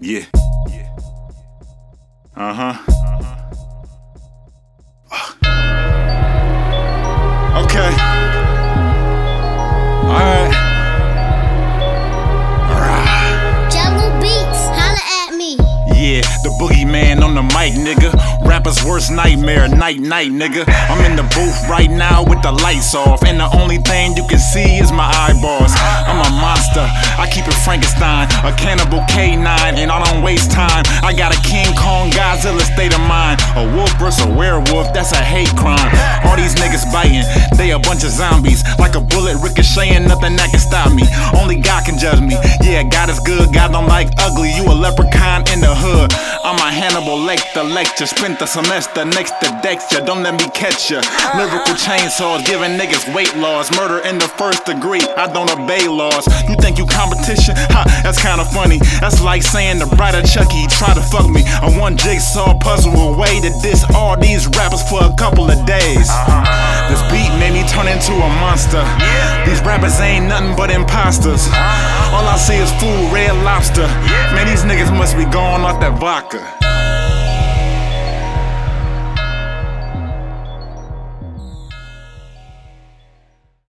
Yeah. Uh huh. Okay. Alright. Jello Beats, holla at me. Yeah, the boogeyman on the mic, nigga. Rapper's worst nightmare, night, night, nigga. I'm in the booth right now with the lights off, and the only thing you can see is my eyeballs. I'm a monster, I keep it Frankenstein, a cannibal K9, and I don't waste time. I got a King Kong Godzilla state of mind. A wolf versus a werewolf, that's a hate crime. All these niggas biting, they a bunch of zombies. Like a bullet ricocheting, nothing that can stop me. Only God can judge me. Yeah, God is good, God don't like ugly. You a leprechaun in the hood. A Hannibal Lecter, spent the semester next to Dexter. Don't let me catch ya. Lyrical chainsaws giving niggas weight loss. Murder in the first degree. I don't obey laws. You think you competition? Ha, that's kinda funny. That's like saying the writer Chucky try to fuck me. I'm one jigsaw puzzle away to diss all these rappers for a couple of days. This beat made me turn into a monster. These rappers ain't nothing but imposters. All I see is food, red lobster. Man, these niggas must be going off that vodka.